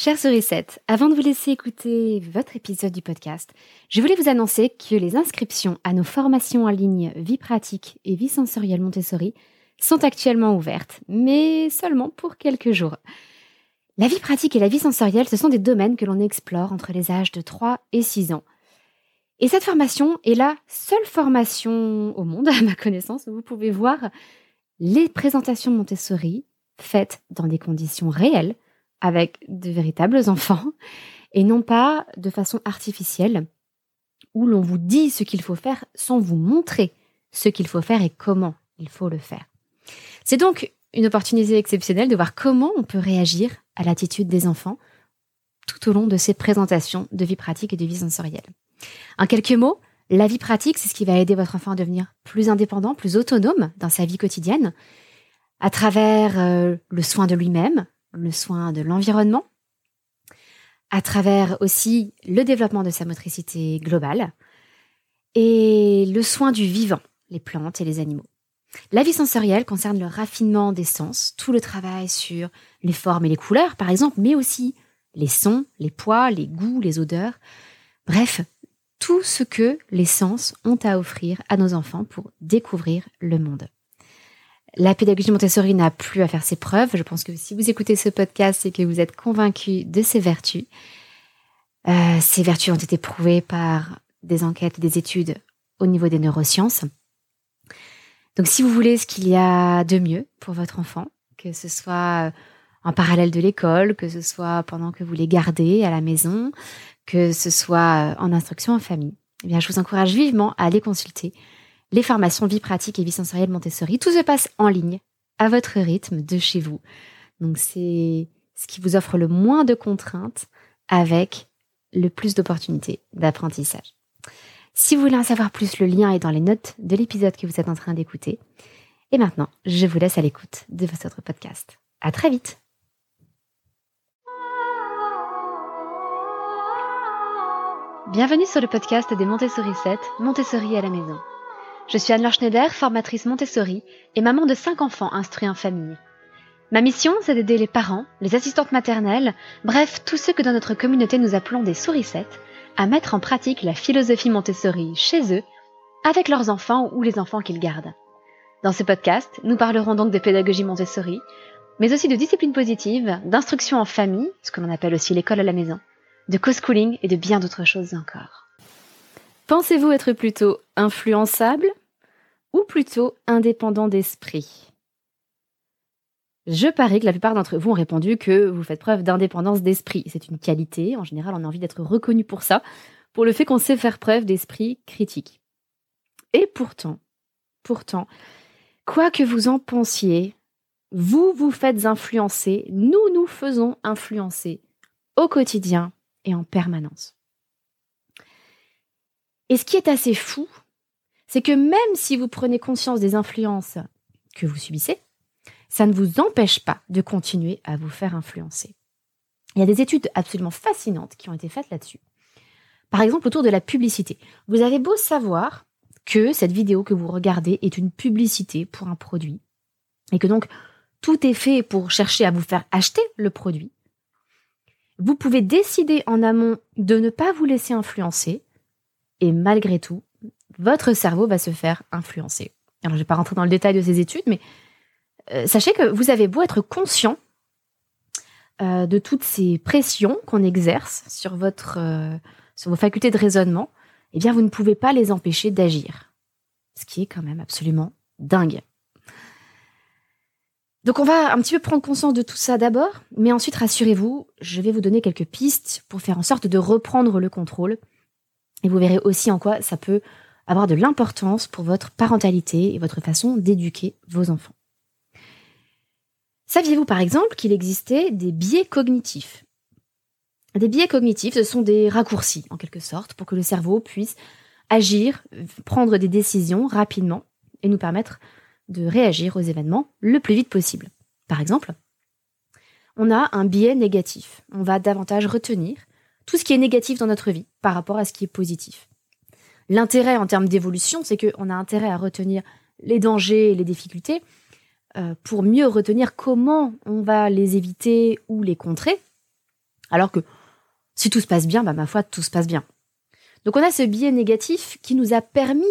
Chers sourissettes, avant de vous laisser écouter votre épisode du podcast, je voulais vous annoncer que les inscriptions à nos formations en ligne Vie pratique et Vie sensorielle Montessori sont actuellement ouvertes, mais seulement pour quelques jours. La vie pratique et la vie sensorielle, ce sont des domaines que l'on explore entre les âges de 3 et 6 ans. Et cette formation est la seule formation au monde, à ma connaissance, où vous pouvez voir les présentations Montessori faites dans des conditions réelles, avec de véritables enfants et non pas de façon artificielle où l'on vous dit ce qu'il faut faire sans vous montrer ce qu'il faut faire et comment il faut le faire. C'est donc une opportunité exceptionnelle de voir comment on peut réagir à l'attitude des enfants tout au long de ces présentations de vie pratique et de vie sensorielle. En quelques mots, la vie pratique, c'est ce qui va aider votre enfant à devenir plus indépendant, plus autonome dans sa vie quotidienne, à travers euh, le soin de lui-même, le soin de l'environnement, à travers aussi le développement de sa motricité globale et le soin du vivant, les plantes et les animaux. La vie sensorielle concerne le raffinement des sens, tout le travail sur les formes et les couleurs, par exemple, mais aussi les sons, les poids, les goûts, les odeurs. Bref, tout ce que les sens ont à offrir à nos enfants pour découvrir le monde. La pédagogie Montessori n'a plus à faire ses preuves. Je pense que si vous écoutez ce podcast, c'est que vous êtes convaincu de ses vertus. Euh, ces vertus ont été prouvées par des enquêtes, des études au niveau des neurosciences. Donc si vous voulez ce qu'il y a de mieux pour votre enfant, que ce soit en parallèle de l'école, que ce soit pendant que vous les gardez à la maison, que ce soit en instruction en famille, eh bien je vous encourage vivement à aller consulter les formations vie pratique et vie sensorielle Montessori. Tout se passe en ligne, à votre rythme, de chez vous. Donc c'est ce qui vous offre le moins de contraintes avec le plus d'opportunités d'apprentissage. Si vous voulez en savoir plus, le lien est dans les notes de l'épisode que vous êtes en train d'écouter. Et maintenant, je vous laisse à l'écoute de votre podcast. À très vite! Bienvenue sur le podcast des Montessori 7, Montessori à la maison. Je suis Anne-Laure Schneider, formatrice Montessori et maman de cinq enfants instruits en famille. Ma mission, c'est d'aider les parents, les assistantes maternelles, bref, tous ceux que dans notre communauté nous appelons des sourissettes, à mettre en pratique la philosophie Montessori chez eux, avec leurs enfants ou les enfants qu'ils gardent. Dans ce podcast, nous parlerons donc de pédagogie Montessori, mais aussi de discipline positive, d'instruction en famille, ce que l'on appelle aussi l'école à la maison, de co-schooling et de bien d'autres choses encore. Pensez-vous être plutôt influençable ou plutôt indépendant d'esprit Je parie que la plupart d'entre vous ont répondu que vous faites preuve d'indépendance d'esprit. C'est une qualité, en général on a envie d'être reconnu pour ça, pour le fait qu'on sait faire preuve d'esprit critique. Et pourtant, pourtant, quoi que vous en pensiez, vous vous faites influencer, nous nous faisons influencer au quotidien et en permanence. Et ce qui est assez fou, c'est que même si vous prenez conscience des influences que vous subissez, ça ne vous empêche pas de continuer à vous faire influencer. Il y a des études absolument fascinantes qui ont été faites là-dessus. Par exemple, autour de la publicité. Vous avez beau savoir que cette vidéo que vous regardez est une publicité pour un produit, et que donc tout est fait pour chercher à vous faire acheter le produit, vous pouvez décider en amont de ne pas vous laisser influencer et malgré tout, votre cerveau va se faire influencer. Alors, je ne vais pas rentrer dans le détail de ces études, mais euh, sachez que vous avez beau être conscient euh, de toutes ces pressions qu'on exerce sur, votre, euh, sur vos facultés de raisonnement, eh bien, vous ne pouvez pas les empêcher d'agir. Ce qui est quand même absolument dingue. Donc on va un petit peu prendre conscience de tout ça d'abord, mais ensuite rassurez-vous, je vais vous donner quelques pistes pour faire en sorte de reprendre le contrôle et vous verrez aussi en quoi ça peut avoir de l'importance pour votre parentalité et votre façon d'éduquer vos enfants. Saviez-vous par exemple qu'il existait des biais cognitifs? Des biais cognitifs, ce sont des raccourcis en quelque sorte pour que le cerveau puisse agir, prendre des décisions rapidement et nous permettre de réagir aux événements le plus vite possible. Par exemple, on a un biais négatif. On va davantage retenir tout ce qui est négatif dans notre vie par rapport à ce qui est positif. L'intérêt en termes d'évolution, c'est qu'on a intérêt à retenir les dangers et les difficultés euh, pour mieux retenir comment on va les éviter ou les contrer, Alors que si tout se passe bien, bah, ma foi, tout se passe bien. Donc on a ce biais négatif qui nous a permis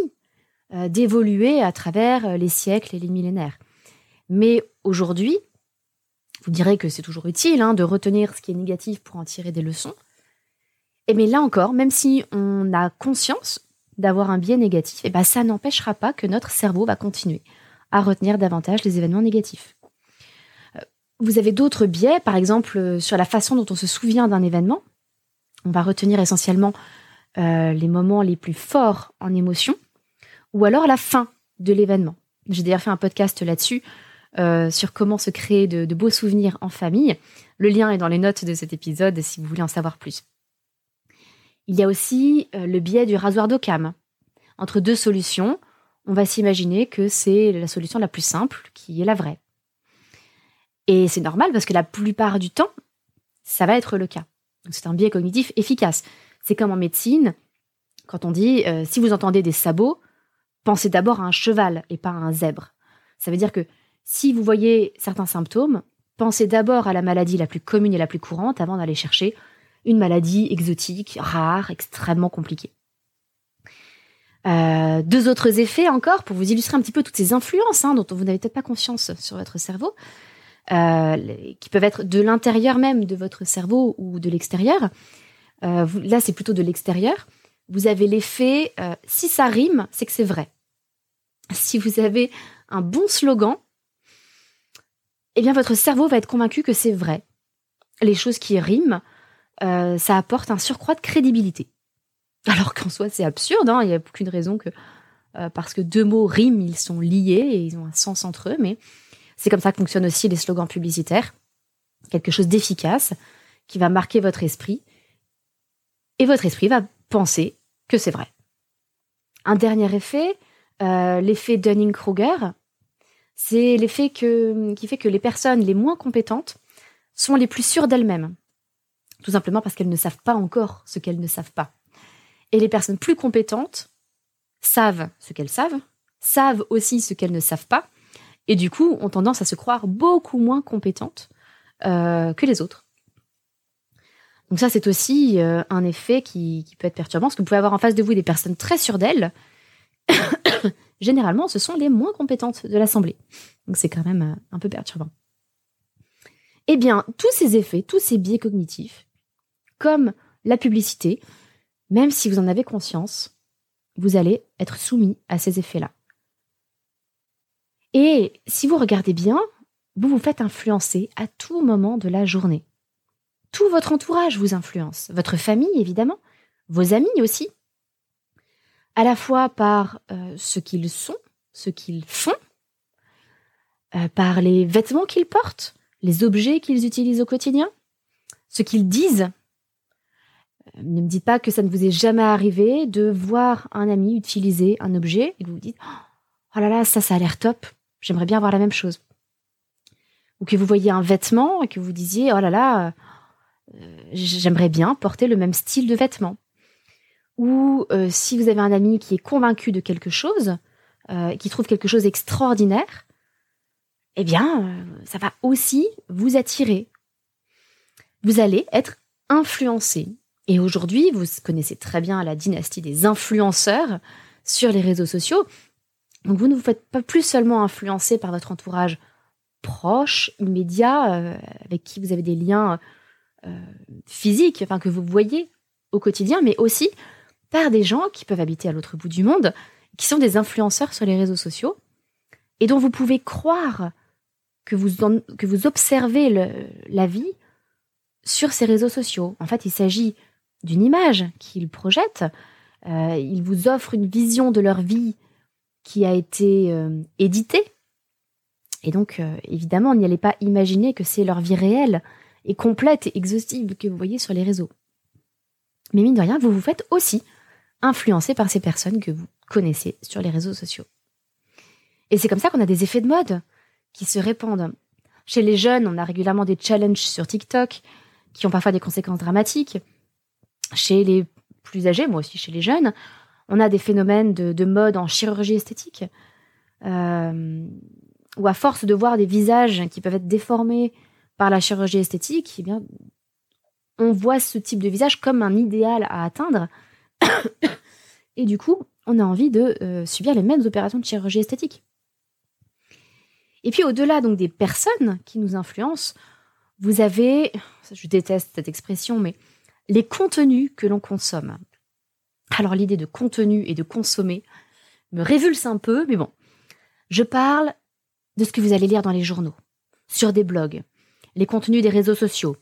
euh, d'évoluer à travers euh, les siècles et les millénaires. Mais aujourd'hui, vous direz que c'est toujours utile hein, de retenir ce qui est négatif pour en tirer des leçons. Et mais là encore, même si on a conscience d'avoir un biais négatif, et eh ben ça n'empêchera pas que notre cerveau va continuer à retenir davantage les événements négatifs. Euh, vous avez d'autres biais, par exemple sur la façon dont on se souvient d'un événement. On va retenir essentiellement euh, les moments les plus forts en émotion, ou alors la fin de l'événement. J'ai d'ailleurs fait un podcast là-dessus euh, sur comment se créer de, beaux souvenirs en famille. Le lien est dans les notes de cet épisode si vous voulez en savoir plus. Il y a aussi euh, le biais du rasoir d'Occam. Entre deux solutions, on va s'imaginer que c'est la solution la plus simple qui est la vraie. Et c'est normal parce que la plupart du temps, ça va être le cas. C'est un biais cognitif efficace. C'est comme en médecine, quand on dit euh, si vous entendez des sabots, pensez d'abord à un cheval et pas à un zèbre. Ça veut dire que si vous voyez certains symptômes, pensez d'abord à la maladie la plus commune et la plus courante avant d'aller chercher une maladie exotique, rare, extrêmement compliquée. Euh, deux autres effets encore pour vous illustrer un petit peu toutes ces influences hein, dont vous n'avez peut-être pas conscience sur votre cerveau, euh, qui peuvent être de l'intérieur même de votre cerveau ou de l'extérieur. Euh, là, c'est plutôt de l'extérieur. Vous avez l'effet, si ça rime, c'est que c'est vrai. Si vous avez un bon slogan, eh bien, votre cerveau va être convaincu que c'est vrai. Les choses qui riment, euh, ça apporte un surcroît de crédibilité. Alors qu'en soi, c'est absurde, hein, il n'y a aucune raison que parce que deux mots riment, ils sont liés et ils ont un sens entre eux, mais c'est comme ça que fonctionnent aussi les slogans publicitaires. Quelque chose d'efficace qui va marquer votre esprit et votre esprit va penser que c'est vrai. Un dernier effet, euh, l'effet Dunning-Kruger, c'est l'effet qui fait que les personnes les moins compétentes sont les plus sûres d'elles-mêmes. Tout simplement parce qu'elles ne savent pas encore ce qu'elles ne savent pas. Et les personnes plus compétentes savent ce qu'elles savent, savent aussi ce qu'elles ne savent pas, et du coup ont tendance à se croire beaucoup moins compétentes euh, que les autres. Donc ça, c'est aussi euh, un effet qui, peut être perturbant, parce que vous pouvez avoir en face de vous des personnes très sûres d'elles. Généralement, ce sont les moins compétentes de l'Assemblée. Donc c'est quand même euh, un peu perturbant. Eh bien, tous ces effets, tous ces biais cognitifs, comme la publicité, même si vous en avez conscience, vous allez être soumis à ces effets-là. Et si vous regardez bien, vous vous faites influencer à tout moment de la journée. Tout votre entourage vous influence, votre famille évidemment, vos amis aussi, à la fois par euh, ce qu'ils sont, ce qu'ils font, euh, par les vêtements qu'ils portent, les objets qu'ils utilisent au quotidien, ce qu'ils disent. Ne me dites pas que ça ne vous est jamais arrivé de voir un ami utiliser un objet et que vous vous dites Oh là là, ça, ça a l'air top, j'aimerais bien voir la même chose. Ou que vous voyez un vêtement et que vous disiez Oh là là, euh, j'aimerais bien porter le même style de vêtements. Ou euh, si vous avez un ami qui est convaincu de quelque chose, euh, qui trouve quelque chose extraordinaire, eh bien, ça va aussi vous attirer. Vous allez être influencé. Et aujourd'hui, vous connaissez très bien la dynastie des influenceurs sur les réseaux sociaux. Donc vous ne vous faites pas plus seulement influencer par votre entourage proche, immédiat, avec qui vous avez des liens euh, physique, enfin que vous voyez au quotidien, mais aussi par des gens qui peuvent habiter à l'autre bout du monde, qui sont des influenceurs sur les réseaux sociaux, et dont vous pouvez croire que vous, que vous observez la vie sur ces réseaux sociaux. En fait, il s'agit d'une image qu'ils projettent. Euh, ils vous offrent une vision de leur vie qui a été euh, éditée. Et donc, évidemment, on n'y allait pas imaginer que c'est leur vie réelle et complète et exhaustive que vous voyez sur les réseaux. Mais mine de rien, vous vous faites aussi influencer par ces personnes que vous connaissez sur les réseaux sociaux. Et c'est comme ça qu'on a des effets de mode qui se répandent. Chez les jeunes, on a régulièrement des challenges sur TikTok qui ont parfois des conséquences dramatiques. Chez les plus âgés, moi aussi chez les jeunes, on a des phénomènes de, mode en chirurgie esthétique, euh, où à force de voir des visages qui peuvent être déformés par la chirurgie esthétique, eh on voit ce type de visage comme un idéal à atteindre. Et du coup, on a envie de euh, subir les mêmes opérations de chirurgie esthétique. Et puis au-delà donc des personnes qui nous influencent, vous avez, je déteste cette expression, mais les contenus que l'on consomme. Alors l'idée de contenu et de consommer me révulse un peu, mais bon. Je parle de ce que vous allez lire dans les journaux, sur des blogs, les contenus des réseaux sociaux,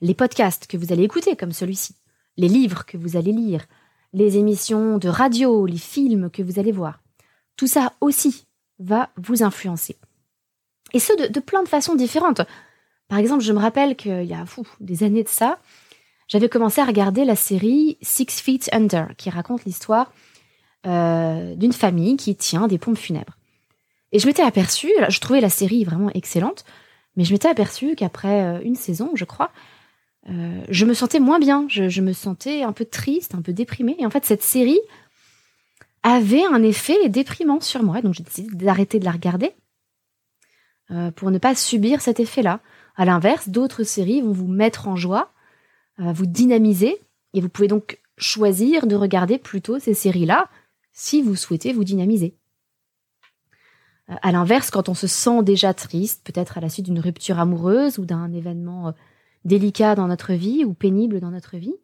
les podcasts que vous allez écouter comme celui-ci, les livres que vous allez lire, les émissions de radio, les films que vous allez voir. Tout ça aussi va vous influencer. Et ce, de, plein de façons différentes. Par exemple, je me rappelle qu'il y a des années de ça, j'avais commencé à regarder la série Six Feet Under, qui raconte l'histoire euh, d'une famille qui tient des pompes funèbres. Et je m'étais aperçue, je trouvais la série vraiment excellente, mais je m'étais aperçue qu'après euh, une saison, je crois, euh, je me sentais moins bien, je, me sentais un peu triste, un peu déprimée. Et en fait, cette série avait un effet déprimant sur moi, donc j'ai décidé d'arrêter de la regarder pour ne pas subir cet effet-là. À l'inverse, d'autres séries vont vous mettre en joie, vous dynamiser, et vous pouvez donc choisir de regarder plutôt ces séries-là si vous souhaitez vous dynamiser. Euh, à l'inverse, quand on se sent déjà triste, peut-être à la suite d'une rupture amoureuse ou d'un événement euh, délicat dans notre vie ou pénible dans notre vie,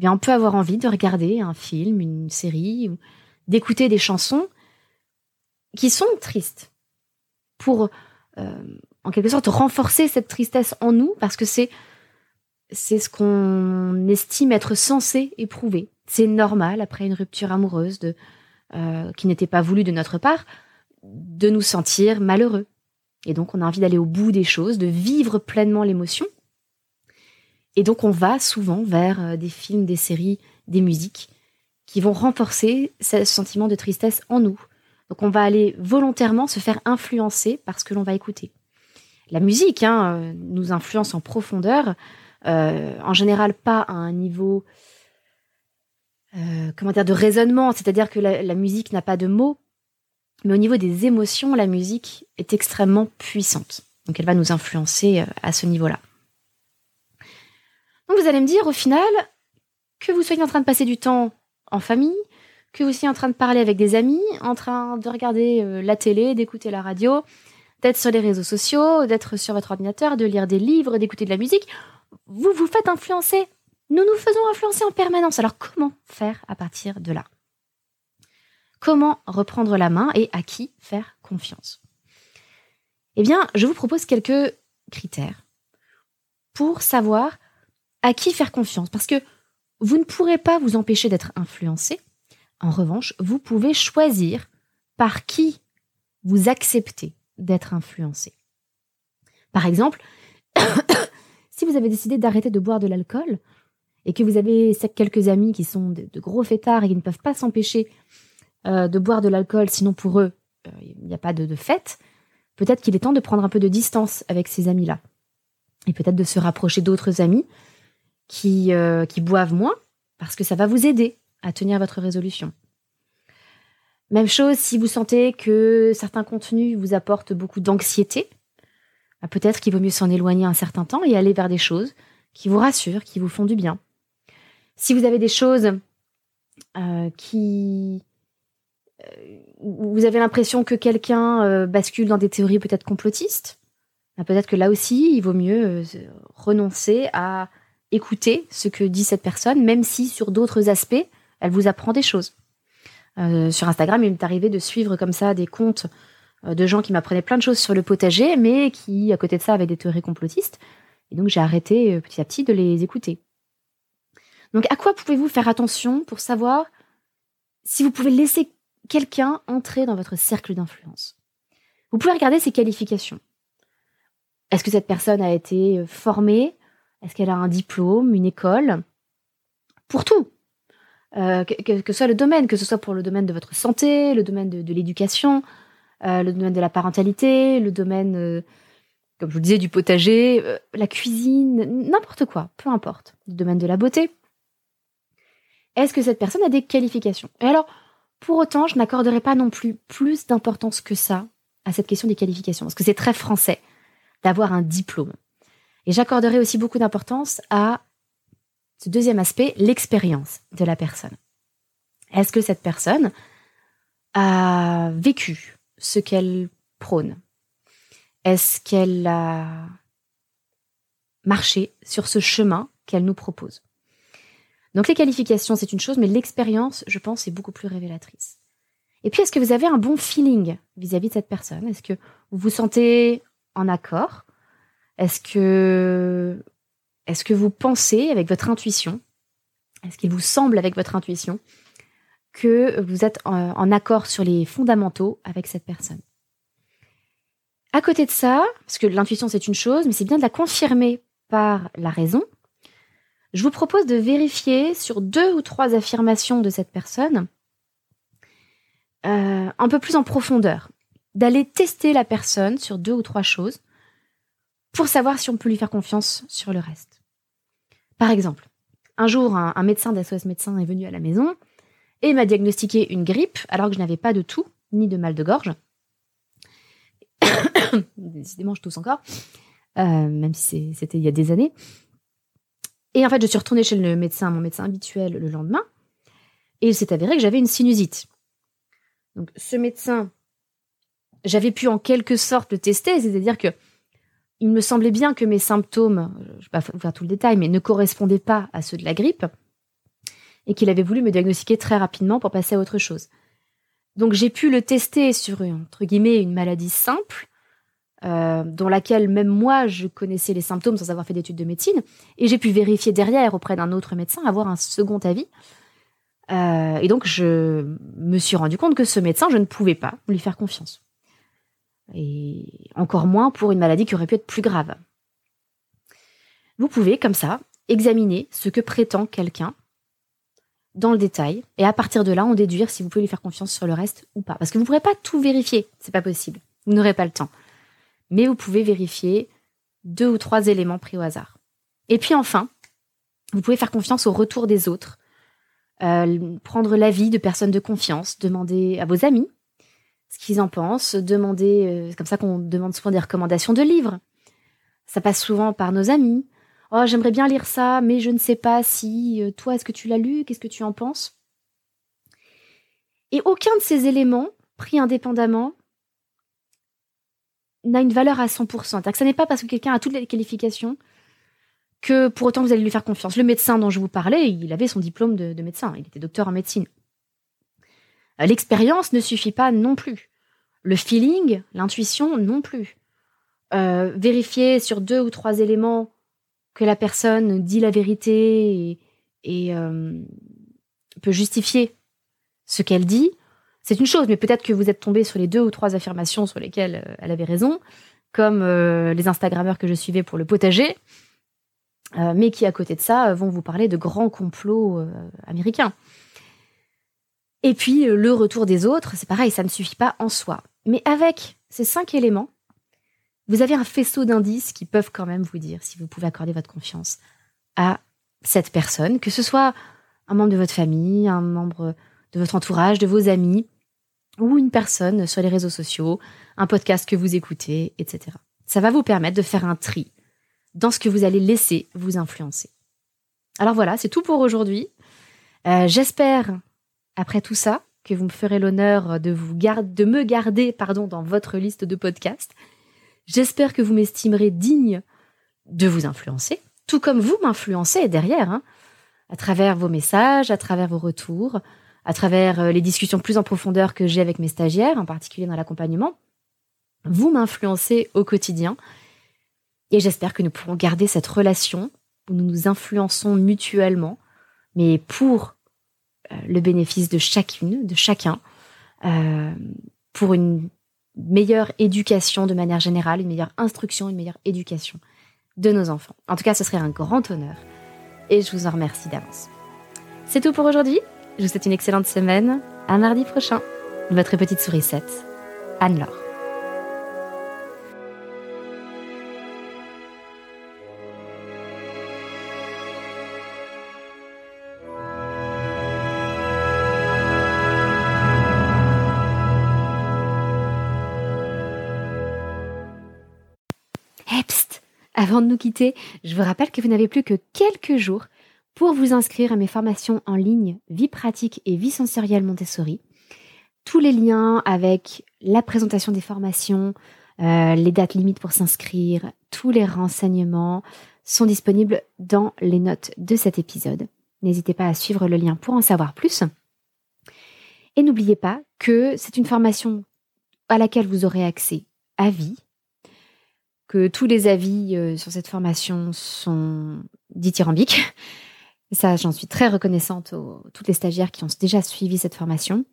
eh on peut avoir envie de regarder un film, une série, ou d'écouter des chansons qui sont tristes pour, euh, en quelque sorte, renforcer cette tristesse en nous parce que c'est c'est ce qu'on estime être censé éprouver. C'est normal après une rupture amoureuse euh, qui n'était pas voulu de notre part, de nous sentir malheureux. Et donc on a envie d'aller au bout des choses, de vivre pleinement l'émotion. Et donc on va souvent vers euh, des films, des séries, des musiques qui vont renforcer ce sentiment de tristesse en nous. Donc on va aller volontairement se faire influencer par ce que l'on va écouter. La musique hein, euh, nous influence en profondeur, en général pas à un niveau euh, comment dire, de raisonnement, c'est-à-dire que la, musique n'a pas de mots, mais au niveau des émotions, la musique est extrêmement puissante. Donc elle va nous influencer euh, à ce niveau-là. Donc vous allez me dire au final que vous soyez en train de passer du temps en famille, que vous soyez en train de parler avec des amis, en train de regarder euh, la télé, d'écouter la radio, d'être sur les réseaux sociaux, d'être sur votre ordinateur, de lire des livres, d'écouter de la musique, vous vous faites influencer nous nous faisons influencer en permanence. Alors comment faire à partir de là? Comment reprendre la main et à qui faire confiance? Eh bien, je vous propose quelques critères pour savoir à qui faire confiance. Parce que vous ne pourrez pas vous empêcher d'être influencé. En revanche, vous pouvez choisir par qui vous acceptez d'être influencé. Par exemple, si vous avez décidé d'arrêter de boire de l'alcool, et que vous avez quelques amis qui sont de, gros fêtards et qui ne peuvent pas s'empêcher euh, de boire de l'alcool, sinon pour eux, euh, il n'y a pas de, fête, peut-être qu'il est temps de prendre un peu de distance avec ces amis-là. Et peut-être de se rapprocher d'autres amis qui, euh, qui boivent moins, parce que ça va vous aider à tenir votre résolution. Même chose si vous sentez que certains contenus vous apportent beaucoup d'anxiété, bah, peut-être qu'il vaut mieux s'en éloigner un certain temps et aller vers des choses qui vous rassurent, qui vous font du bien. Si vous avez des choses euh, qui... Euh, vous avez l'impression que quelqu'un euh, bascule dans des théories peut-être complotistes, bah, peut-être que là aussi, il vaut mieux renoncer à écouter ce que dit cette personne, même si sur d'autres aspects, elle vous apprend des choses. sur Instagram, il m'est arrivé de suivre comme ça des comptes de gens qui m'apprenaient plein de choses sur le potager, mais qui, à côté de ça, avaient des théories complotistes. Et donc, j'ai arrêté petit à petit de les écouter. Donc à quoi pouvez-vous faire attention pour savoir si vous pouvez laisser quelqu'un entrer dans votre cercle d'influence? Vous pouvez regarder ses qualifications. Est-ce que cette personne a été euh, formée? Est-ce qu'elle a un diplôme, une école? Pour tout. Euh, que, ce soit le domaine, que ce soit pour le domaine de votre santé, le domaine de, l'éducation, euh, le domaine de la parentalité, le domaine, comme je vous disais, du potager, la cuisine, n'importe quoi, peu importe. Le domaine de la beauté est-ce que cette personne a des qualifications? Et alors, pour autant, je n'accorderai pas non plus plus d'importance que ça à cette question des qualifications, parce que c'est très français d'avoir un diplôme. Et j'accorderai aussi beaucoup d'importance à ce deuxième aspect, l'expérience de la personne. Est-ce que cette personne a vécu ce qu'elle prône. Est-ce qu'elle a marché sur ce chemin qu'elle nous propose? Donc les qualifications, c'est une chose, mais l'expérience, je pense, est beaucoup plus révélatrice. Et puis, est-ce que vous avez un bon feeling vis-à-vis de cette personne? Est-ce que vous vous sentez en accord? Est-ce que, est-ce que vous pensez avec votre intuition? Est-ce qu'il vous semble avec votre intuition? Que vous êtes en, accord sur les fondamentaux avec cette personne. À côté de ça, parce que l'intuition c'est une chose, mais c'est bien de la confirmer par la raison, je vous propose de vérifier sur deux ou trois affirmations de cette personne euh, un peu plus en profondeur, d'aller tester la personne sur deux ou trois choses pour savoir si on peut lui faire confiance sur le reste. Par exemple, un jour, un, médecin d'SOS médecin est venu à la maison et m'a diagnostiqué une grippe alors que je n'avais pas de tout, ni de mal de gorge. Décidément, je tousse encore, euh, même si c'était il y a des années. Et en fait, je suis retournée chez le médecin, mon médecin habituel, le lendemain, et il s'est avéré que j'avais une sinusite. Donc, ce médecin, j'avais pu en quelque sorte le tester, c'est-à-dire que il me semblait bien que mes symptômes, je ne vais pas faire tout le détail, mais ne correspondaient pas à ceux de la grippe et qu'il avait voulu me diagnostiquer très rapidement pour passer à autre chose. Donc j'ai pu le tester sur entre guillemets une maladie simple, euh, dont laquelle même moi je connaissais les symptômes sans avoir fait d'études de médecine, et j'ai pu vérifier derrière auprès d'un autre médecin, avoir un second avis. Euh, et donc je me suis rendu compte que ce médecin, je ne pouvais pas lui faire confiance. Et encore moins pour une maladie qui aurait pu être plus grave. Vous pouvez, comme ça, examiner ce que prétend quelqu'un dans le détail et à partir de là, on déduire si vous pouvez lui faire confiance sur le reste ou pas. Parce que vous ne pourrez pas tout vérifier, c'est pas possible. Vous n'aurez pas le temps. Mais vous pouvez vérifier deux ou trois éléments pris au hasard. Et puis enfin, vous pouvez faire confiance au retour des autres, euh, prendre l'avis de personnes de confiance, demander à vos amis ce qu'ils en pensent, demander, euh, c'est comme ça qu'on demande souvent des recommandations de livres. Ça passe souvent par nos amis, Oh, j'aimerais bien lire ça, mais je ne sais pas si. Euh, toi, est-ce que tu l'as lu? Qu'est-ce que tu en penses? Et aucun de ces éléments, pris indépendamment, n'a une valeur à 100%. C'est-à-dire que ce n'est pas parce que quelqu'un a toutes les qualifications que pour autant vous allez lui faire confiance. Le médecin dont je vous parlais, il avait son diplôme de, médecin, il était docteur en médecine. L'expérience ne suffit pas non plus. Le feeling, l'intuition non plus. Euh, vérifier sur deux ou trois éléments que la personne dit la vérité et, euh, peut justifier ce qu'elle dit, c'est une chose, mais peut-être que vous êtes tombé sur les deux ou trois affirmations sur lesquelles euh, elle avait raison, comme euh, les Instagrammeurs que je suivais pour le potager, mais qui à côté de ça vont vous parler de grands complots américains. Et puis le retour des autres, c'est pareil, ça ne suffit pas en soi. Mais avec ces cinq éléments, vous avez un faisceau d'indices qui peuvent quand même vous dire si vous pouvez accorder votre confiance à cette personne, que ce soit un membre de votre famille, un membre de votre entourage, de vos amis, ou une personne sur les réseaux sociaux, un podcast que vous écoutez, etc. Ça va vous permettre de faire un tri dans ce que vous allez laisser vous influencer. Alors voilà, c'est tout pour aujourd'hui. Euh, j'espère, après tout ça, que vous me ferez l'honneur de, de me garder pardon, dans votre liste de podcasts J'espère que vous m'estimerez digne de vous influencer, tout comme vous m'influencez derrière, hein, à travers vos messages, à travers vos retours, à travers euh, les discussions plus en profondeur que j'ai avec mes stagiaires, en particulier dans l'accompagnement. Vous m'influencez au quotidien et j'espère que nous pourrons garder cette relation où nous nous influençons mutuellement, mais pour euh, le bénéfice de chacune, de chacun, euh, pour une meilleure éducation de manière générale, une meilleure instruction, une meilleure éducation de nos enfants. En tout cas, ce serait un grand honneur et je vous en remercie d'avance. C'est tout pour aujourd'hui. Je vous souhaite une excellente semaine. À mardi prochain. Votre petite sourisette, Anne-Laure. Avant de nous quitter, je vous rappelle que vous n'avez plus que quelques jours pour vous inscrire à mes formations en ligne Vie pratique et vie sensorielle Montessori. Tous les liens avec la présentation des formations, euh, les dates limites pour s'inscrire, tous les renseignements sont disponibles dans les notes de cet épisode. N'hésitez pas à suivre le lien pour en savoir plus. Et n'oubliez pas que c'est une formation à laquelle vous aurez accès à vie, que tous les avis euh, sur cette formation sont dithyrambiques. Et ça, j'en suis très reconnaissante aux toutes les stagiaires qui ont déjà suivi cette formation.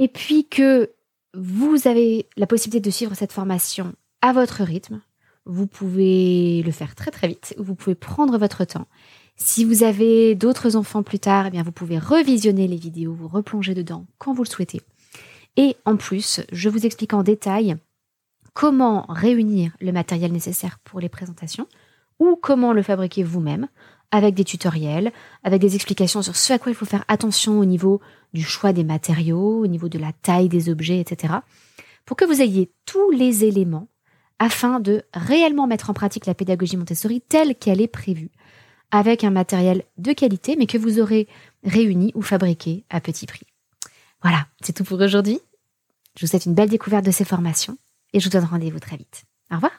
Et puis que vous avez la possibilité de suivre cette formation à votre rythme. Vous pouvez le faire très très vite, vous pouvez prendre votre temps. Si vous avez d'autres enfants plus tard, eh bien vous pouvez revisionner les vidéos, vous replonger dedans quand vous le souhaitez. Et en plus, je vous explique en détail comment réunir le matériel nécessaire pour les présentations ou comment le fabriquer vous-même avec des tutoriels, avec des explications sur ce à quoi il faut faire attention au niveau du choix des matériaux, au niveau de la taille des objets, etc. Pour que vous ayez tous les éléments afin de réellement mettre en pratique la pédagogie Montessori telle qu'elle est prévue, avec un matériel de qualité, mais que vous aurez réuni ou fabriqué à petit prix. Voilà, c'est tout pour aujourd'hui. Je vous souhaite une belle découverte de ces formations et je vous donne rendez-vous très vite. Au revoir